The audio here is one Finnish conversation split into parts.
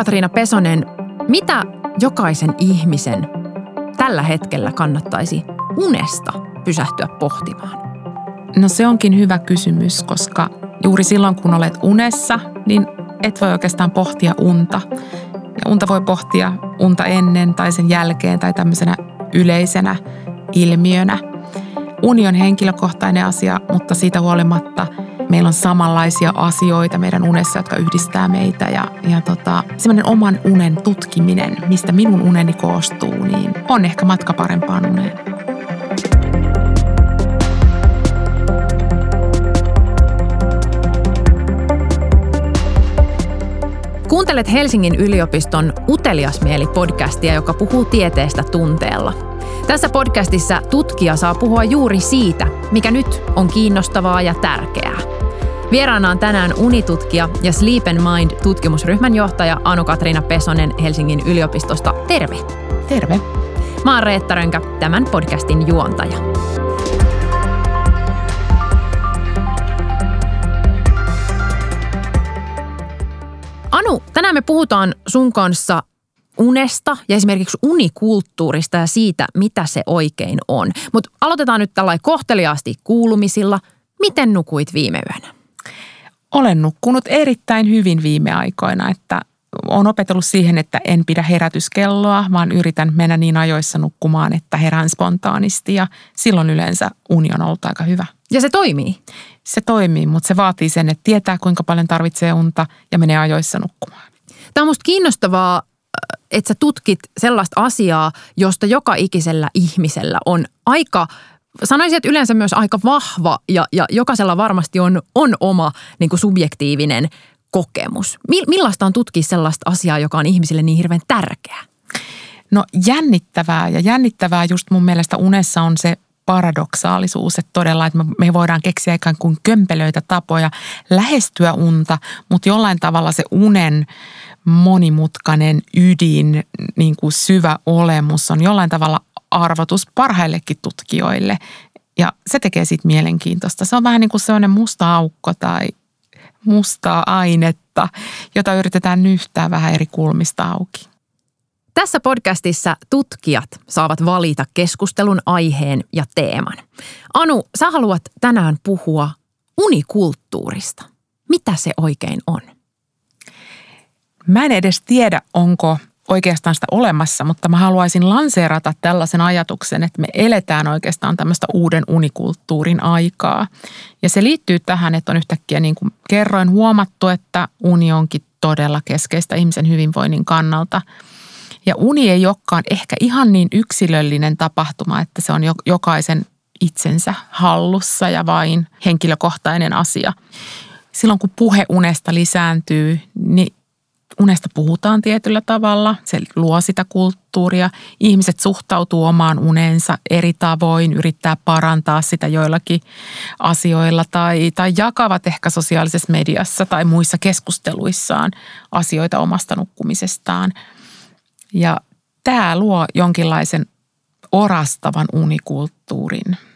Anu-Katriina Pesonen, mitä jokaisen ihmisen tällä hetkellä kannattaisi unesta pysähtyä pohtimaan? No se onkin hyvä kysymys, koska juuri silloin kun olet unessa, niin et voi oikeastaan pohtia unta. Ja unta voi pohtia unta ennen tai sen jälkeen tai tämmöisenä yleisenä ilmiönä. Uni on henkilökohtainen asia, mutta siitä huolimatta meillä on samanlaisia asioita meidän unessa, jotka yhdistää meitä. Ja, ja tota, semmoinen oman unen tutkiminen, mistä minun uneni koostuu, niin on ehkä matka parempaan uneen. Kuuntelet Helsingin yliopiston Utelias mieli-podcastia, joka puhuu tieteestä tunteella. Tässä podcastissa tutkija saa puhua juuri siitä, mikä nyt on kiinnostavaa ja tärkeää. Vieraana on tänään unitutkija ja Sleep and Mind tutkimusryhmän johtaja Anu-Katriina Pesonen Helsingin yliopistosta. Terve! Terve! Mä oon Reetta Rönkä, tämän podcastin juontaja. Anu, tänään me puhutaan sun kanssa unesta ja esimerkiksi unikulttuurista ja siitä, mitä se oikein on. Mutta aloitetaan nyt tällainen kohteliaasti kuulumisilla. Miten nukuit viime yönä? Olen nukkunut erittäin hyvin viime aikoina, että olen opetellut siihen, että en pidä herätyskelloa, vaan yritän mennä niin ajoissa nukkumaan, että herään spontaanisti ja silloin yleensä uni on ollut aika hyvä. Ja se toimii? Se toimii, mutta se vaatii sen, että tietää kuinka paljon tarvitsee unta ja menee ajoissa nukkumaan. Tämä on musta kiinnostavaa, että sä tutkit sellaista asiaa, josta joka ikisellä ihmisellä on aika sanoisin, että yleensä myös aika vahva ja, ja jokaisella varmasti on, on oma niin kuin subjektiivinen kokemus. Millaista on tutkia sellaista asiaa, joka on ihmisille niin hirveän tärkeää? No jännittävää ja jännittävää just mun mielestä unessa on se paradoksaalisuus, että todella, että me voidaan keksiä ikään kuin kömpelöitä tapoja lähestyä unta, mutta jollain tavalla se unen monimutkainen ydin, niin kuin syvä olemus on jollain tavalla arvotus parhaillekin tutkijoille. Ja se tekee siitä mielenkiintoista. Se on vähän niin kuin sellainen musta aukko tai mustaa ainetta, jota yritetään nyhtää vähän eri kulmista auki. Tässä podcastissa tutkijat saavat valita keskustelun aiheen ja teeman. Anu, sä haluat tänään puhua unikulttuurista. Mitä se oikein on? Mä en edes tiedä, onko oikeastaan sitä olemassa, mutta mä haluaisin lanseerata tällaisen ajatuksen, että me eletään oikeastaan tämmöistä uuden unikulttuurin aikaa. Ja se liittyy tähän, että on yhtäkkiä niin kuin kerroin huomattu, että uni onkin todella keskeistä ihmisen hyvinvoinnin kannalta. Ja uni ei olekaan ehkä ihan niin yksilöllinen tapahtuma, että se on jokaisen itsensä hallussa ja vain henkilökohtainen asia. Silloin kun puhe unesta lisääntyy, niin unesta puhutaan tietyllä tavalla, se luo sitä kulttuuria. Ihmiset suhtautuu omaan unensa eri tavoin, yrittää parantaa sitä joillakin asioilla tai, tai jakavat ehkä sosiaalisessa mediassa tai muissa keskusteluissaan asioita omasta nukkumisestaan. Ja tämä luo jonkinlaisen orastavan unikulttuurin –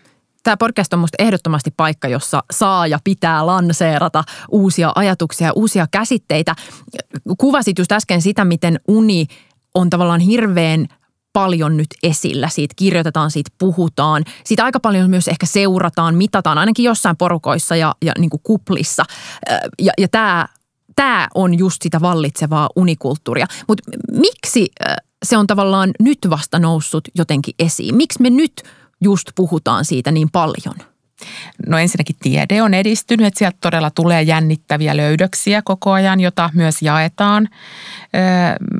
Tämä podcast on minusta ehdottomasti paikka, jossa saa ja pitää lanseerata uusia ajatuksia, uusia käsitteitä. Kuvasit just äsken sitä, miten uni on tavallaan hirveän paljon nyt esillä. Siitä kirjoitetaan, siitä puhutaan. Siitä aika paljon myös ehkä seurataan, mitataan, ainakin jossain porukoissa ja, ja niin kuin kuplissa. Ja, ja tämä, tämä on just sitä vallitsevaa unikulttuuria. Mutta miksi se on tavallaan nyt vasta noussut jotenkin esiin? Miksi me nyt – just puhutaan siitä niin paljon? No ensinnäkin tiede on edistynyt, että sieltä todella tulee jännittäviä löydöksiä koko ajan, jota myös jaetaan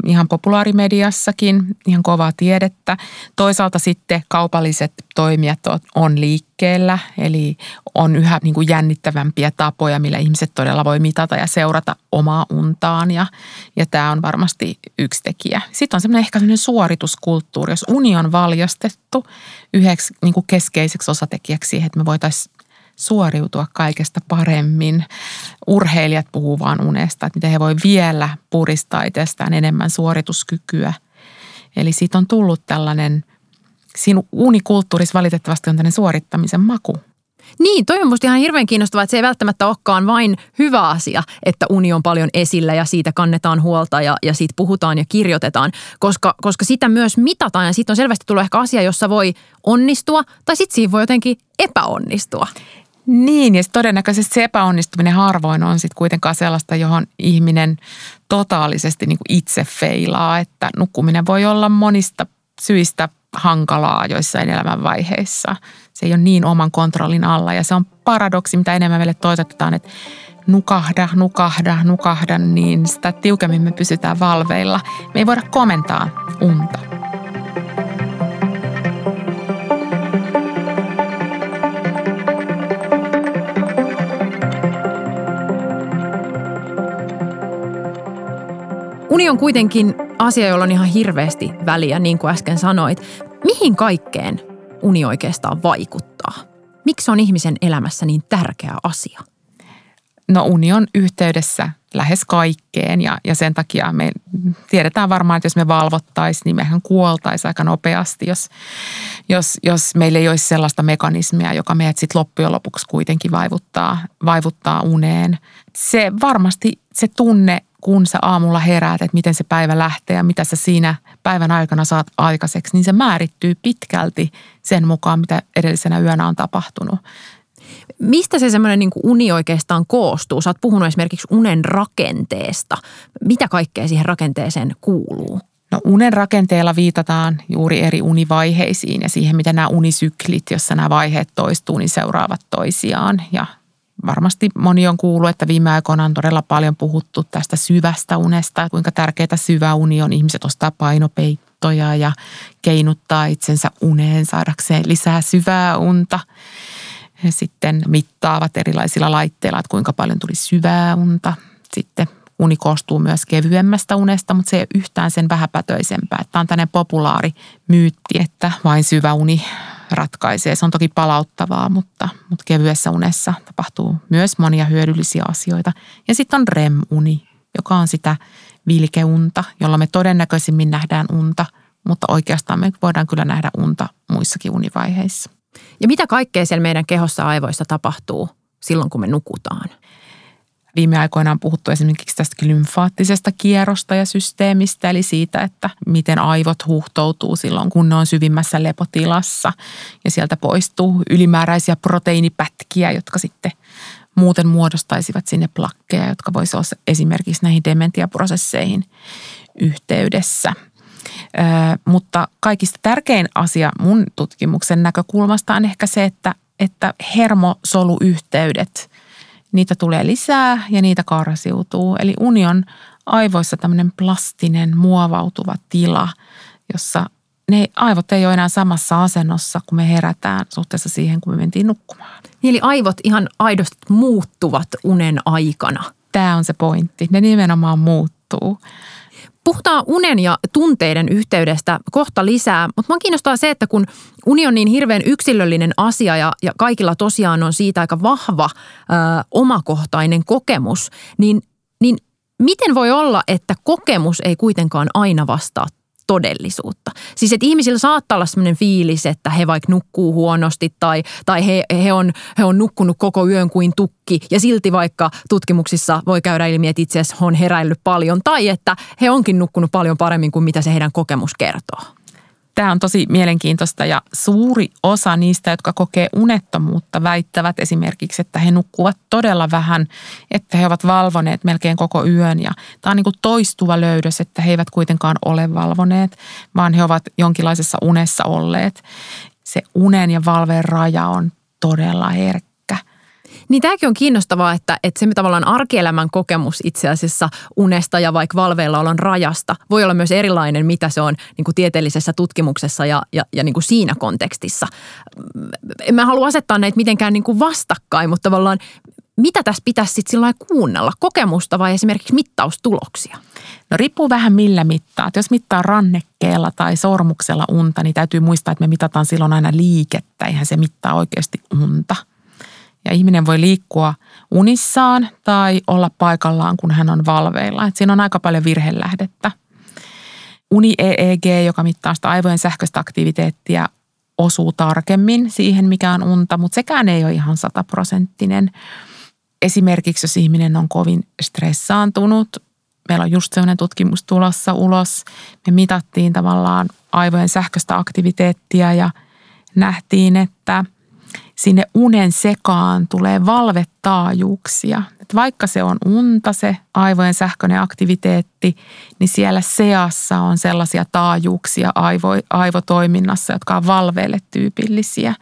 ihan populaarimediassakin, ihan kovaa tiedettä. Toisaalta sitten kaupalliset toimijat on liikkeellä, eli on yhä niin kuin jännittävämpiä tapoja, millä ihmiset todella voi mitata ja seurata omaa untaan ja, ja tämä on varmasti yksi tekijä. Sitten on semmoinen ehkä semmoinen suorituskulttuuri, jos uni on valjastettu yhdeksi niin kuin keskeiseksi osatekijäksi siihen, että me voitaisiin suoriutua kaikesta paremmin. Urheilijat puhuu vaan unesta, että miten he voi vielä puristaa itsestään enemmän suorituskykyä. Eli siitä on tullut tällainen, siinä unikulttuurissa valitettavasti on tällainen suorittamisen maku. Niin, toi on musta ihan hirveän kiinnostavaa, että se ei välttämättä olekaan vain hyvä asia, että uni on paljon esillä ja siitä kannetaan huolta ja, ja siitä puhutaan ja kirjoitetaan, koska, koska sitä myös mitataan ja siitä on selvästi tullut ehkä asia, jossa voi onnistua tai sitten siinä voi jotenkin epäonnistua. Niin, ja todennäköisesti se epäonnistuminen harvoin on sitten kuitenkaan sellaista, johon ihminen totaalisesti niin itse feilaa, että nukkuminen voi olla monista syistä hankalaa joissain elämänvaiheissa. Se ei ole niin oman kontrollin alla ja se on paradoksi, mitä enemmän meille toitotetaan, että nukahda, nukahda, nukahda, niin sitä tiukemmin me pysytään valveilla. Me ei voida komentaa unta. Uni on kuitenkin asia, jolla on ihan hirveästi väliä, niin kuin äsken sanoit. Mihin kaikkeen uni oikeastaan vaikuttaa? Miksi on ihmisen elämässä niin tärkeä asia? No uni on yhteydessä lähes kaikkeen ja, ja sen takia me tiedetään varmaan, että jos me valvottaisiin, niin mehän kuoltaisiin aika nopeasti, jos, jos, jos meillä ei olisi sellaista mekanismia, joka meidät sitten loppujen lopuksi kuitenkin vaivuttaa, vaivuttaa uneen. Se varmasti se tunne kun sä aamulla heräät, että miten se päivä lähtee ja mitä sä siinä päivän aikana saat aikaiseksi, niin se määrittyy pitkälti sen mukaan, mitä edellisenä yönä on tapahtunut. Mistä se semmoinen niin uni oikeastaan koostuu? Sä oot puhunut esimerkiksi unen rakenteesta. Mitä kaikkea siihen rakenteeseen kuuluu? No unen rakenteella viitataan juuri eri univaiheisiin ja siihen, miten nämä unisyklit, jossa nämä vaiheet toistuu, niin seuraavat toisiaan. Ja varmasti moni on kuullut, että viime aikoina on todella paljon puhuttu tästä syvästä unesta, kuinka tärkeää syvä uni on. Ihmiset ostaa painopeittoja ja keinuttaa itsensä uneen saadakseen lisää syvää unta. Ja sitten mittaavat erilaisilla laitteilla, että kuinka paljon tuli syvää unta. Sitten uni koostuu myös kevyemmästä unesta, mutta se ei ole yhtään sen vähäpätöisempää. Tämä on tämmöinen populaari myytti, että vain syvä uni ratkaisee. Se on toki palauttavaa, mutta, mutta kevyessä unessa tapahtuu myös monia hyödyllisiä asioita. Ja sitten on REM-uni, joka on sitä vilkeunta, jolla me todennäköisimmin nähdään unta, mutta oikeastaan me voidaan kyllä nähdä unta muissakin univaiheissa. Ja mitä kaikkea siellä meidän kehossa aivoissa tapahtuu silloin, kun me nukutaan? Viime aikoina on puhuttu esimerkiksi tästä lymfaattisesta kierrosta ja systeemistä, eli siitä, että miten aivot huuhtoutuu silloin, kun ne on syvimmässä lepotilassa. Ja sieltä poistuu ylimääräisiä proteiinipätkiä, jotka sitten muuten muodostaisivat sinne plakkeja, jotka voisivat olla esimerkiksi näihin dementiaprosesseihin yhteydessä. Ö, mutta kaikista tärkein asia mun tutkimuksen näkökulmasta on ehkä se, että, että hermosoluyhteydet – niitä tulee lisää ja niitä karsiutuu. Eli union aivoissa tämmöinen plastinen, muovautuva tila, jossa ne aivot ei ole enää samassa asennossa, kun me herätään suhteessa siihen, kun me mentiin nukkumaan. Niin, eli aivot ihan aidosti muuttuvat unen aikana. Tämä on se pointti. Ne nimenomaan muuttuu. Puhutaan unen ja tunteiden yhteydestä kohta lisää, mutta minua kiinnostaa se, että kun uni on niin hirveän yksilöllinen asia ja, ja kaikilla tosiaan on siitä aika vahva ö, omakohtainen kokemus, niin, niin miten voi olla, että kokemus ei kuitenkaan aina vastaa todellisuutta. Siis että ihmisillä saattaa olla sellainen fiilis, että he vaikka nukkuu huonosti tai, tai he, he, on, he on nukkunut koko yön kuin tukki ja silti vaikka tutkimuksissa voi käydä ilmi, että itse asiassa on heräillyt paljon tai että he onkin nukkunut paljon paremmin kuin mitä se heidän kokemus kertoo. Tämä on tosi mielenkiintoista ja suuri osa niistä, jotka kokee unettomuutta, väittävät esimerkiksi, että he nukkuvat todella vähän, että he ovat valvoneet melkein koko yön. Ja tämä on niin kuin toistuva löydös, että he eivät kuitenkaan ole valvoneet, vaan he ovat jonkinlaisessa unessa olleet. Se unen ja valveen raja on todella herkkä niin tämäkin on kiinnostavaa, että, että se tavallaan arkielämän kokemus itse asiassa unesta ja vaikka valveilla olon rajasta voi olla myös erilainen, mitä se on niin kuin tieteellisessä tutkimuksessa ja, ja, ja niin kuin siinä kontekstissa. En mä halua asettaa näitä mitenkään niin kuin vastakkain, mutta tavallaan mitä tässä pitäisi sitten sillä kuunnella? Kokemusta vai esimerkiksi mittaustuloksia? No riippuu vähän millä mittaa. Jos mittaa rannekkeella tai sormuksella unta, niin täytyy muistaa, että me mitataan silloin aina liikettä. Eihän se mittaa oikeasti unta – ja ihminen voi liikkua unissaan tai olla paikallaan, kun hän on valveilla. Et siinä on aika paljon virhelähdettä. Uni-EEG, joka mittaa sitä aivojen sähköistä aktiviteettia, osuu tarkemmin siihen, mikä on unta, mutta sekään ei ole ihan sataprosenttinen. Esimerkiksi jos ihminen on kovin stressaantunut, meillä on just sellainen tutkimus tulossa ulos. Me mitattiin tavallaan aivojen sähköistä aktiviteettia ja nähtiin, että sinne unen sekaan tulee valvetaajuuksia. Et vaikka se on unta, se aivojen sähköinen aktiviteetti, niin siellä seassa on sellaisia taajuuksia aivo, aivotoiminnassa, jotka on valveille tyypillisiä.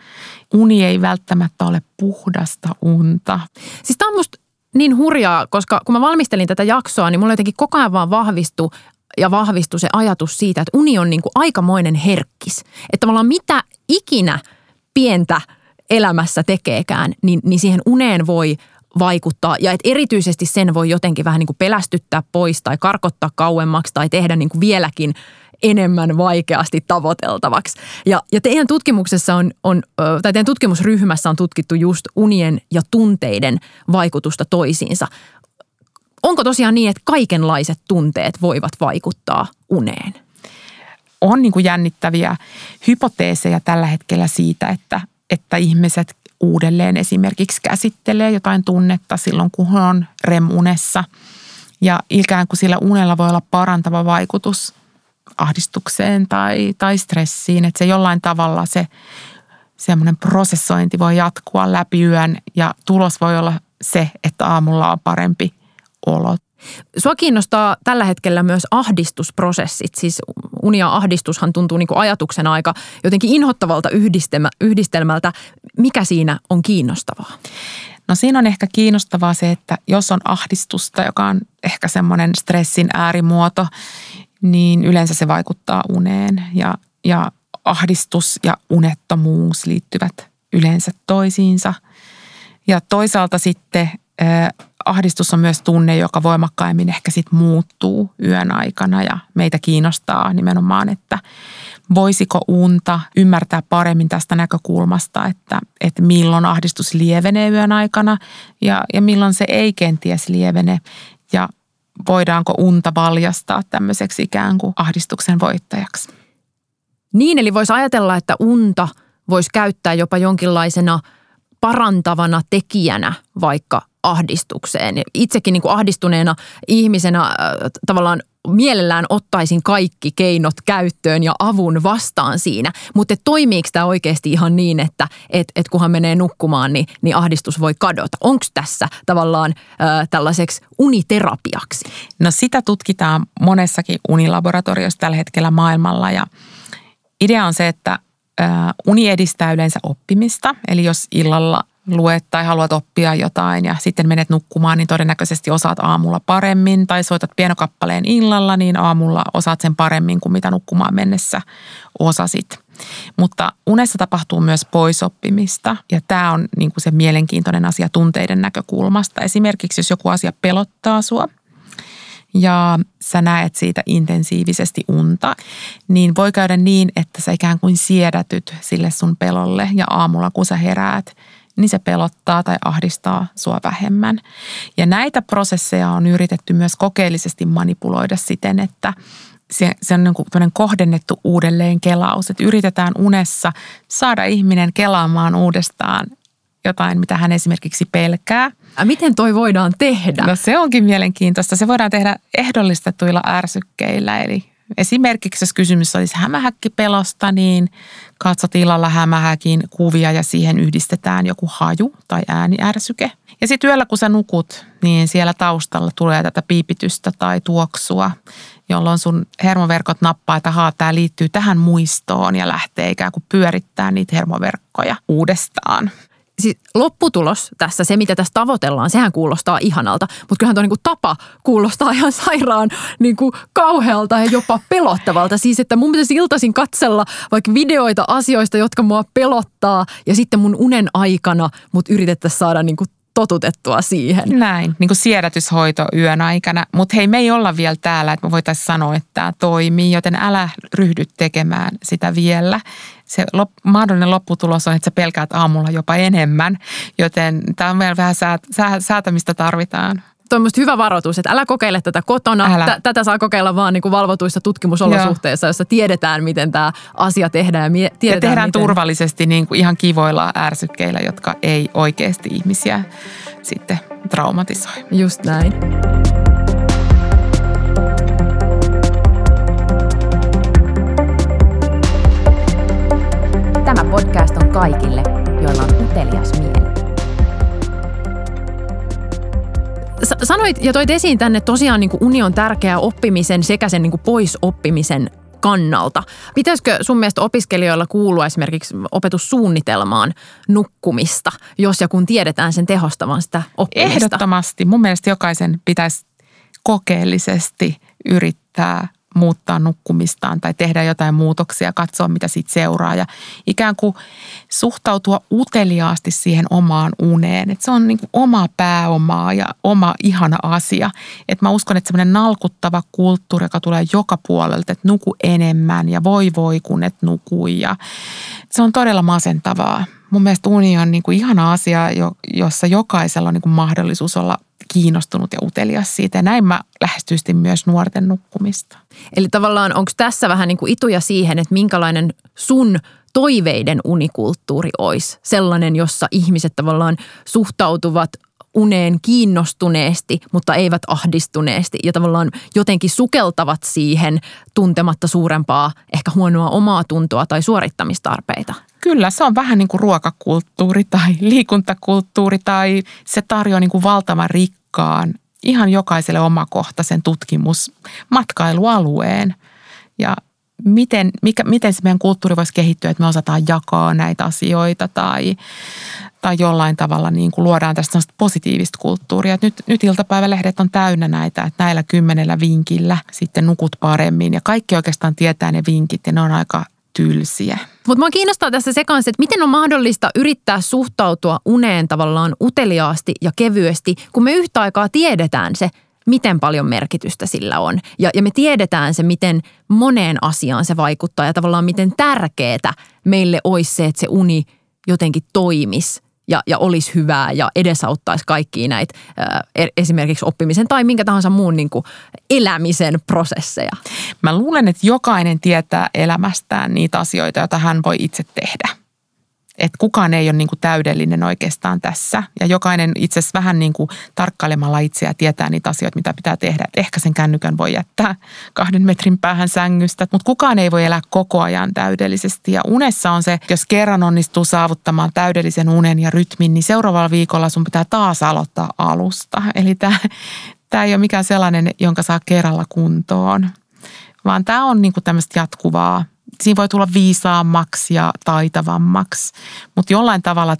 Uni ei välttämättä ole puhdasta unta. Siis tämä on musta niin hurjaa, koska kun mä valmistelin tätä jaksoa, niin mulla jotenkin koko ajan vaan vahvistui ja vahvistui se ajatus siitä, että uni on niin kuin aikamoinen herkkis. Että tavallaan mitä ikinä pientä elämässä tekeekään, niin, niin siihen uneen voi vaikuttaa ja että erityisesti sen voi jotenkin vähän niin kuin pelästyttää pois tai karkottaa kauemmaksi tai tehdä niin kuin vieläkin enemmän vaikeasti tavoiteltavaksi. Ja, ja teidän tutkimuksessa on, on, tai teidän tutkimusryhmässä on tutkittu just unien ja tunteiden vaikutusta toisiinsa. Onko tosiaan niin, että kaikenlaiset tunteet voivat vaikuttaa uneen? On niin kuin jännittäviä hypoteeseja tällä hetkellä siitä, että, että ihmiset uudelleen esimerkiksi käsittelee jotain tunnetta silloin, kun on remunessa. Ja ikään kuin sillä unella voi olla parantava vaikutus ahdistukseen tai, tai stressiin, että se jollain tavalla se semmoinen prosessointi voi jatkua läpi yön ja tulos voi olla se, että aamulla on parempi olo. Sua kiinnostaa tällä hetkellä myös ahdistusprosessit. Siis uni ja ahdistushan tuntuu niin kuin ajatuksena aika jotenkin inhottavalta yhdistelmältä. Mikä siinä on kiinnostavaa? No siinä on ehkä kiinnostavaa se, että jos on ahdistusta, joka on ehkä semmoinen stressin äärimuoto, niin yleensä se vaikuttaa uneen ja, ja ahdistus ja unettomuus liittyvät yleensä toisiinsa. Ja toisaalta sitten ahdistus on myös tunne, joka voimakkaimmin ehkä sitten muuttuu yön aikana ja meitä kiinnostaa nimenomaan, että voisiko unta ymmärtää paremmin tästä näkökulmasta, että, että milloin ahdistus lievenee yön aikana ja, ja milloin se ei kenties lievene ja voidaanko unta valjastaa tämmöiseksi ikään kuin ahdistuksen voittajaksi. Niin, eli voisi ajatella, että unta voisi käyttää jopa jonkinlaisena parantavana tekijänä vaikka ahdistukseen. Itsekin niin kuin ahdistuneena ihmisenä äh, tavallaan mielellään ottaisin kaikki keinot käyttöön ja avun vastaan siinä. Mutta toimiiko tämä oikeasti ihan niin, että et, et kunhan menee nukkumaan, niin, niin ahdistus voi kadota? Onko tässä tavallaan äh, tällaiseksi uniterapiaksi? No sitä tutkitaan monessakin unilaboratoriossa tällä hetkellä maailmalla ja idea on se, että uni edistää yleensä oppimista. Eli jos illalla luet tai haluat oppia jotain ja sitten menet nukkumaan, niin todennäköisesti osaat aamulla paremmin. Tai soitat pienokappaleen illalla, niin aamulla osaat sen paremmin kuin mitä nukkumaan mennessä osasit. Mutta unessa tapahtuu myös poisoppimista ja tämä on niin kuin se mielenkiintoinen asia tunteiden näkökulmasta. Esimerkiksi jos joku asia pelottaa sua – ja sä näet siitä intensiivisesti unta, niin voi käydä niin, että sä ikään kuin siedätyt sille sun pelolle ja aamulla kun sä heräät, niin se pelottaa tai ahdistaa sua vähemmän. Ja näitä prosesseja on yritetty myös kokeellisesti manipuloida siten, että se, se on niin kohdennettu uudelleen kelaus, että yritetään unessa saada ihminen kelaamaan uudestaan jotain, mitä hän esimerkiksi pelkää. Miten toi voidaan tehdä? No se onkin mielenkiintoista. Se voidaan tehdä ehdollistetuilla ärsykkeillä, eli Esimerkiksi jos kysymys olisi hämähäkkipelosta, niin katsot illalla hämähäkin kuvia ja siihen yhdistetään joku haju tai ääniärsyke. Ja sitten yöllä kun sä nukut, niin siellä taustalla tulee tätä piipitystä tai tuoksua, jolloin sun hermoverkot nappaa, että haa, tämä liittyy tähän muistoon ja lähtee ikään kuin pyörittää niitä hermoverkkoja uudestaan siis lopputulos tässä, se mitä tässä tavoitellaan, sehän kuulostaa ihanalta, mutta kyllähän tuo niin kuin tapa kuulostaa ihan sairaan niin kuin kauhealta ja jopa pelottavalta. Siis, että mun pitäisi iltaisin katsella vaikka videoita asioista, jotka mua pelottaa ja sitten mun unen aikana mut yritettäisiin saada niin kuin totutettua siihen. Näin, niin kuin siedätyshoito yön aikana. Mutta hei, me ei olla vielä täällä, että me voitaisiin sanoa, että tämä toimii, joten älä ryhdy tekemään sitä vielä. Se lop, mahdollinen lopputulos on, että sä pelkäät aamulla jopa enemmän, joten tämä on vielä vähän säät, säätämistä tarvitaan. Tuo on musta hyvä varoitus, että älä kokeile tätä kotona. Älä. T- tätä saa kokeilla vaan niin kuin valvotuissa tutkimusolosuhteissa, jossa tiedetään, miten tämä asia tehdään ja mie- Ja tiedetään, tehdään miten... turvallisesti niin kuin ihan kivoilla ärsykkeillä, jotka ei oikeasti ihmisiä sitten traumatisoi. Just näin. Tämä podcast on kaikille, joilla on utelias mieli. Sanoit ja toit esiin tänne tosiaan niin uni on tärkeä oppimisen sekä sen niin kuin poisoppimisen kannalta. Pitäisikö sun mielestä opiskelijoilla kuulua esimerkiksi opetussuunnitelmaan nukkumista, jos ja kun tiedetään sen tehostavan sitä oppimista? Ehdottomasti. Mun mielestä jokaisen pitäisi kokeellisesti yrittää muuttaa nukkumistaan tai tehdä jotain muutoksia, katsoa mitä siitä seuraa ja ikään kuin suhtautua uteliaasti siihen omaan uneen. Että se on niin oma pääomaa ja oma ihana asia. Että mä uskon, että semmoinen nalkuttava kulttuuri, joka tulee joka puolelta, että nuku enemmän ja voi voi kun et nuku ja se on todella masentavaa. Mun mielestä uni on niin kuin ihana asia, jossa jokaisella on niin kuin mahdollisuus olla kiinnostunut ja utelias siitä. Ja näin mä lähestyisin myös nuorten nukkumista. Eli tavallaan onko tässä vähän niin kuin ituja siihen, että minkälainen sun toiveiden unikulttuuri olisi sellainen, jossa ihmiset tavallaan suhtautuvat uneen kiinnostuneesti, mutta eivät ahdistuneesti ja tavallaan jotenkin sukeltavat siihen tuntematta suurempaa, ehkä huonoa omaa tuntoa tai suorittamistarpeita. Kyllä, se on vähän niin kuin ruokakulttuuri tai liikuntakulttuuri tai se tarjoaa niin kuin valtavan rikkaan, ihan jokaiselle omakohtaisen tutkimusmatkailualueen. Ja miten, mikä, miten se meidän kulttuuri voisi kehittyä, että me osataan jakaa näitä asioita tai, tai jollain tavalla niin kuin luodaan tästä positiivista kulttuuria. Nyt, nyt iltapäivälehdet on täynnä näitä, että näillä kymmenellä vinkillä sitten nukut paremmin ja kaikki oikeastaan tietää ne vinkit ja ne on aika tylsiä. Mutta mua kiinnostaa tässä se kanssa, että miten on mahdollista yrittää suhtautua uneen tavallaan uteliaasti ja kevyesti, kun me yhtä aikaa tiedetään se, miten paljon merkitystä sillä on. Ja, ja me tiedetään se, miten moneen asiaan se vaikuttaa ja tavallaan miten tärkeää meille olisi se, että se uni jotenkin toimisi ja, ja olisi hyvää ja edesauttaisi kaikkia näitä ää, esimerkiksi oppimisen tai minkä tahansa muun niin kuin elämisen prosesseja. Mä luulen, että jokainen tietää elämästään niitä asioita, joita hän voi itse tehdä. Että kukaan ei ole niin kuin täydellinen oikeastaan tässä. Ja jokainen itse asiassa vähän niin kuin tarkkailemalla itseä tietää niitä asioita, mitä pitää tehdä. Et ehkä sen kännykän voi jättää kahden metrin päähän sängystä. Mutta kukaan ei voi elää koko ajan täydellisesti. Ja unessa on se, jos kerran onnistuu saavuttamaan täydellisen unen ja rytmin, niin seuraavalla viikolla sun pitää taas aloittaa alusta. Eli tämä, ei ole mikään sellainen, jonka saa kerralla kuntoon. Vaan tämä on niin kuin tämmöistä jatkuvaa siinä voi tulla viisaammaksi ja taitavammaksi, mutta jollain tavalla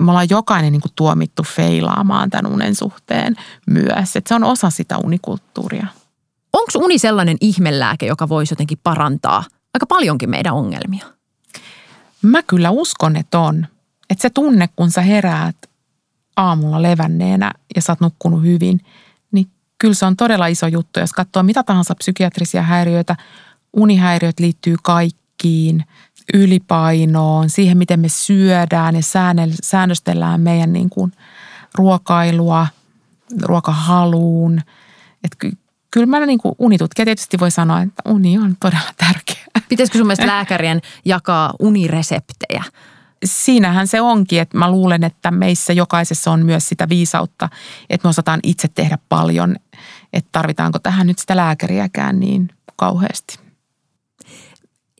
me ollaan jokainen niin kuin tuomittu feilaamaan tämän unen suhteen myös. Että se on osa sitä unikulttuuria. Onko uni sellainen ihmelääke, joka voisi jotenkin parantaa aika paljonkin meidän ongelmia? Mä kyllä uskon, että on. Että se tunne, kun sä heräät aamulla levänneenä ja sä oot nukkunut hyvin, niin kyllä se on todella iso juttu. Jos katsoo mitä tahansa psykiatrisia häiriöitä, unihäiriöt liittyy kaikkiin, ylipainoon, siihen miten me syödään ja säännöstellään meidän niin kuin ruokailua, ruokahaluun. Että kyllä mä niin kuin unitutkija tietysti voi sanoa, että uni on todella tärkeä. Pitäisikö sun mielestä lääkärien jakaa unireseptejä? Siinähän se onkin, että mä luulen, että meissä jokaisessa on myös sitä viisautta, että me osataan itse tehdä paljon, että tarvitaanko tähän nyt sitä lääkäriäkään niin kauheasti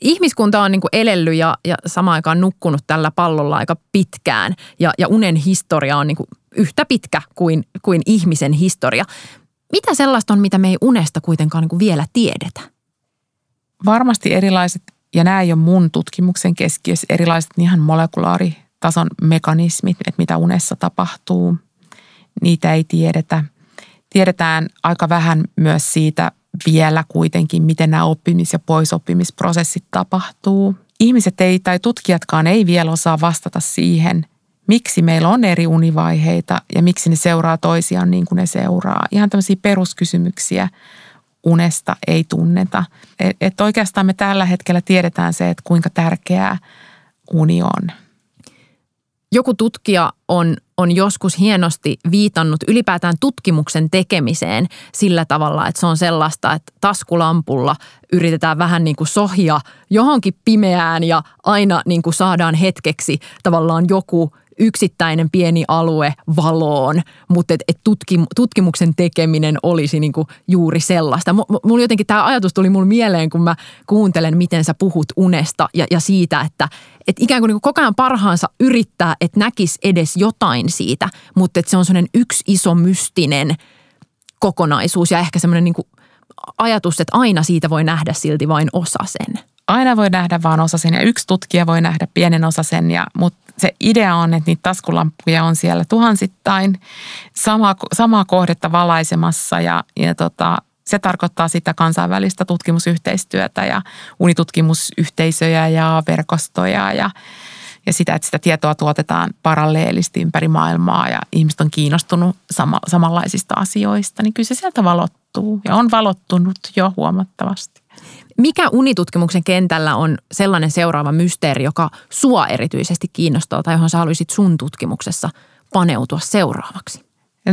ihmiskunta on niin kuin elellyt ja, ja samaan aikaan nukkunut tällä pallolla aika pitkään. Ja, ja unen historia on niin kuin yhtä pitkä kuin, kuin ihmisen historia. Mitä sellaista on, mitä me ei unesta kuitenkaan niin kuin vielä tiedetä? Varmasti erilaiset, ja nämä ei ole mun tutkimuksen keskiössä, erilaiset ihan molekulaaritason mekanismit, että mitä unessa tapahtuu. Niitä ei tiedetä. Tiedetään aika vähän myös siitä vielä kuitenkin, miten nämä oppimis- ja poisoppimisprosessit tapahtuu. Ihmiset ei tai tutkijatkaan ei vielä osaa vastata siihen, miksi meillä on eri univaiheita ja miksi ne seuraa toisiaan niin kuin ne seuraa. Ihan tämmöisiä peruskysymyksiä unesta ei tunneta. Et, et oikeastaan me tällä hetkellä tiedetään se, että kuinka tärkeää uni on. Joku tutkija on on joskus hienosti viitannut ylipäätään tutkimuksen tekemiseen sillä tavalla, että se on sellaista, että taskulampulla yritetään vähän niin kuin sohia johonkin pimeään ja aina niin kuin saadaan hetkeksi tavallaan joku – yksittäinen pieni alue valoon, mutta et, et tutkim, tutkimuksen tekeminen olisi niinku juuri sellaista. Mulla jotenkin tämä ajatus tuli mulle mieleen, kun mä kuuntelen, miten sä puhut unesta ja, ja siitä, että et ikään kuin niinku koko ajan parhaansa yrittää, että näkisi edes jotain siitä, mutta se on sellainen yksi iso mystinen kokonaisuus ja ehkä semmoinen niinku ajatus, että aina siitä voi nähdä silti vain osa sen aina voi nähdä vain osa sen ja yksi tutkija voi nähdä pienen osa sen, ja, mutta se idea on, että niitä taskulampuja on siellä tuhansittain sama, samaa kohdetta valaisemassa ja, ja tota, se tarkoittaa sitä kansainvälistä tutkimusyhteistyötä ja unitutkimusyhteisöjä ja verkostoja ja, ja sitä, että sitä tietoa tuotetaan paralleelisti ympäri maailmaa ja ihmiset on kiinnostunut sama, samanlaisista asioista, niin kyllä se sieltä valottuu ja on valottunut jo huomattavasti. Mikä unitutkimuksen kentällä on sellainen seuraava mysteeri, joka sua erityisesti kiinnostaa tai johon sä haluaisit sun tutkimuksessa paneutua seuraavaksi?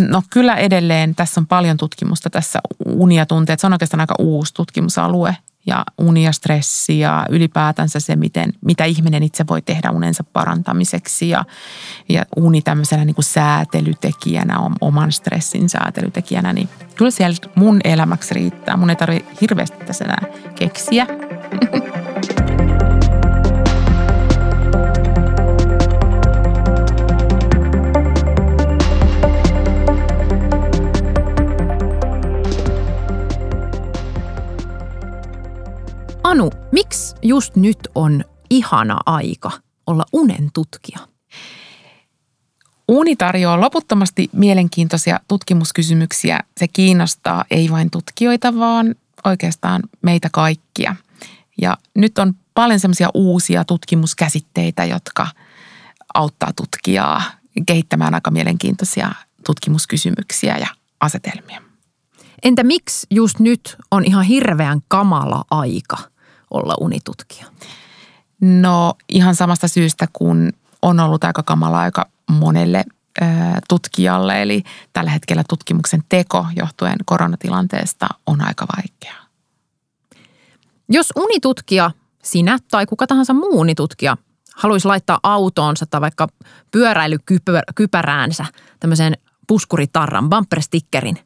No kyllä edelleen tässä on paljon tutkimusta tässä unia tunteet. Se on oikeastaan aika uusi tutkimusalue ja uni ja stressi ja ylipäätänsä se, miten, mitä ihminen itse voi tehdä unensa parantamiseksi ja, ja uni tämmöisenä niin kuin säätelytekijänä, oman stressin säätelytekijänä, niin kyllä siellä mun elämäksi riittää. Mun ei tarvitse hirveästi tässä enää keksiä. Anu, miksi just nyt on ihana aika olla unen tutkija? Uni tarjoaa loputtomasti mielenkiintoisia tutkimuskysymyksiä. Se kiinnostaa ei vain tutkijoita, vaan oikeastaan meitä kaikkia. Ja nyt on paljon semmoisia uusia tutkimuskäsitteitä, jotka auttaa tutkijaa kehittämään aika mielenkiintoisia tutkimuskysymyksiä ja asetelmia. Entä miksi just nyt on ihan hirveän kamala aika – olla unitutkija? No ihan samasta syystä, kun on ollut aika kamala aika monelle tutkijalle. Eli tällä hetkellä tutkimuksen teko johtuen koronatilanteesta on aika vaikeaa. Jos unitutkija, sinä tai kuka tahansa muu unitutkija haluaisi laittaa autoonsa tai vaikka pyöräilykypäräänsä tämmöisen puskuritarran, bumperstickerin,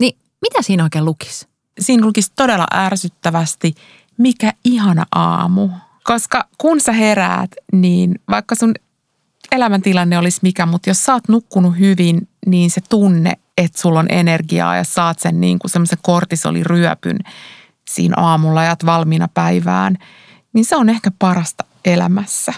niin mitä siinä oikein lukisi? Siinä lukisi todella ärsyttävästi mikä ihana aamu. Koska kun sä heräät, niin vaikka sun elämäntilanne olisi mikä, mutta jos sä oot nukkunut hyvin, niin se tunne, että sulla on energiaa ja saat sen niin kuin semmoisen kortisoliryöpyn siinä aamulla ja valmiina päivään, niin se on ehkä parasta elämässä.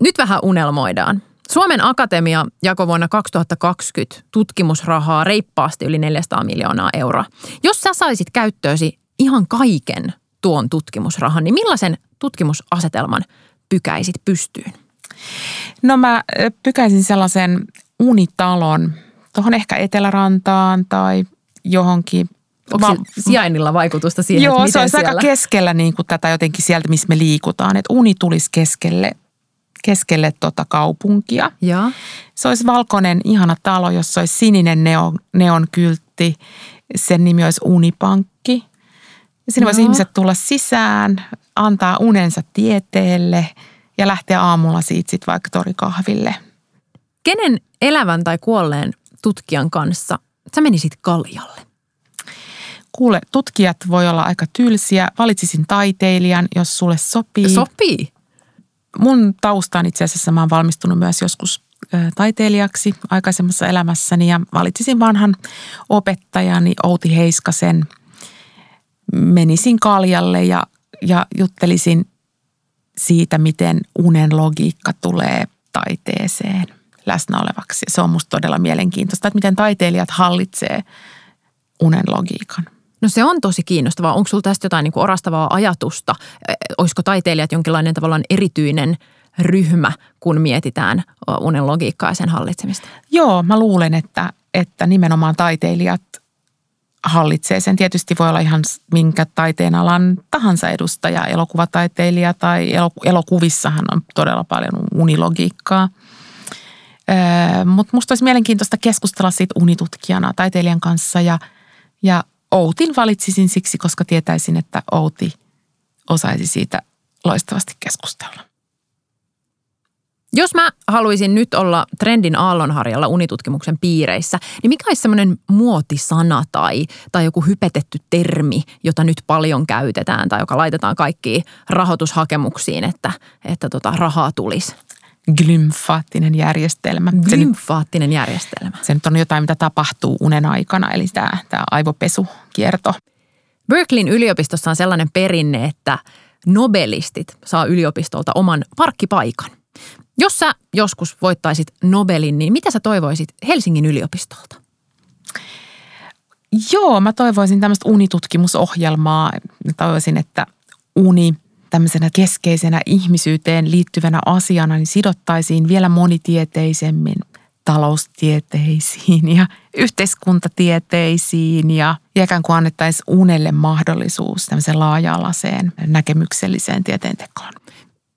Nyt vähän unelmoidaan. Suomen Akatemia jakoi vuonna 2020 tutkimusrahaa reippaasti yli 400 miljoonaa euroa. Jos sä saisit käyttöösi ihan kaiken tuon tutkimusrahan, niin millaisen tutkimusasetelman pykäisit pystyyn? No mä pykäisin sellaisen unitalon tuohon ehkä Etelärantaan tai johonkin Onko Va- sijainnilla vaikutusta siihen, Joo, että se olisi siellä... aika keskellä niin kuin tätä jotenkin sieltä, missä me liikutaan. Että uni tulisi keskelle, keskelle tota kaupunkia. Ja. Se olisi valkoinen, ihana talo, jossa olisi sininen neon, neon kyltti. Sen nimi olisi Unipankki. Sinne voisi ihmiset tulla sisään, antaa unensa tieteelle ja lähteä aamulla siitä sitten vaikka torikahville. Kenen elävän tai kuolleen tutkijan kanssa sä menisit kaljalle? Kuule, tutkijat voi olla aika tylsiä. Valitsisin taiteilijan, jos sulle sopii. Sopii. Mun taustaan itse asiassa mä oon valmistunut myös joskus taiteilijaksi aikaisemmassa elämässäni ja valitsisin vanhan opettajani Outi Heiskasen – menisin kaljalle ja, ja juttelisin siitä, miten unen logiikka tulee taiteeseen läsnä olevaksi. Se on musta todella mielenkiintoista, että miten taiteilijat hallitsee unen logiikan. No se on tosi kiinnostavaa. Onko sinulla tästä jotain niin kuin orastavaa ajatusta? Olisiko taiteilijat jonkinlainen tavallaan erityinen ryhmä, kun mietitään unen logiikkaa ja sen hallitsemista? Joo, mä luulen, että, että nimenomaan taiteilijat hallitsee sen. Tietysti voi olla ihan minkä taiteen alan tahansa edustaja, elokuvataiteilija tai elokuvissahan on todella paljon unilogiikkaa. Öö, Mutta musta olisi mielenkiintoista keskustella siitä unitutkijana taiteilijan kanssa ja, ja Outin valitsisin siksi, koska tietäisin, että Outi osaisi siitä loistavasti keskustella. Jos mä haluaisin nyt olla trendin aallonharjalla unitutkimuksen piireissä, niin mikä olisi semmoinen muotisana tai, tai joku hypetetty termi, jota nyt paljon käytetään tai joka laitetaan kaikkiin rahoitushakemuksiin, että, että tota, rahaa tulisi? Glymfaattinen järjestelmä. Glymfaattinen järjestelmä. Se nyt on jotain, mitä tapahtuu unen aikana, eli tämä, tämä aivopesukierto. Berkeleyn yliopistossa on sellainen perinne, että nobelistit saa yliopistolta oman parkkipaikan. Jos sä joskus voittaisit Nobelin, niin mitä sä toivoisit Helsingin yliopistolta? Joo, mä toivoisin tämmöistä unitutkimusohjelmaa. Mä toivoisin, että uni tämmöisenä keskeisenä ihmisyyteen liittyvänä asiana niin sidottaisiin vielä monitieteisemmin taloustieteisiin ja yhteiskuntatieteisiin ja ikään kuin annettaisiin unelle mahdollisuus tämmöiseen laaja-alaiseen näkemykselliseen tieteentekoon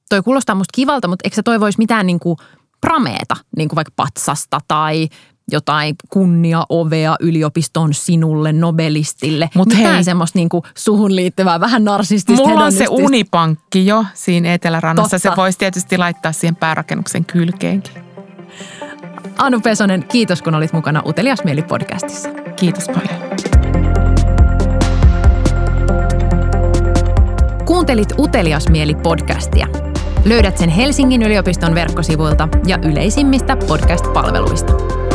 toi kuulostaa musta kivalta, mutta eikö sä toivoisi mitään niin kuin prameeta, niin kuin vaikka patsasta tai jotain kunnia-ovea yliopistoon sinulle, nobelistille. Mutta hei, semmoista niin kuin suhun liittyvää, vähän narsistista. Mulla on se unipankki jo siinä Etelärannassa. Totta. Se voisi tietysti laittaa siihen päärakennuksen kylkeenkin. Anu Pesonen, kiitos kun olit mukana Utelias Mieli podcastissa. Kiitos paljon. Kuuntelit Utelias Mieli podcastia. Löydät sen Helsingin yliopiston verkkosivuilta ja yleisimmistä podcast-palveluista.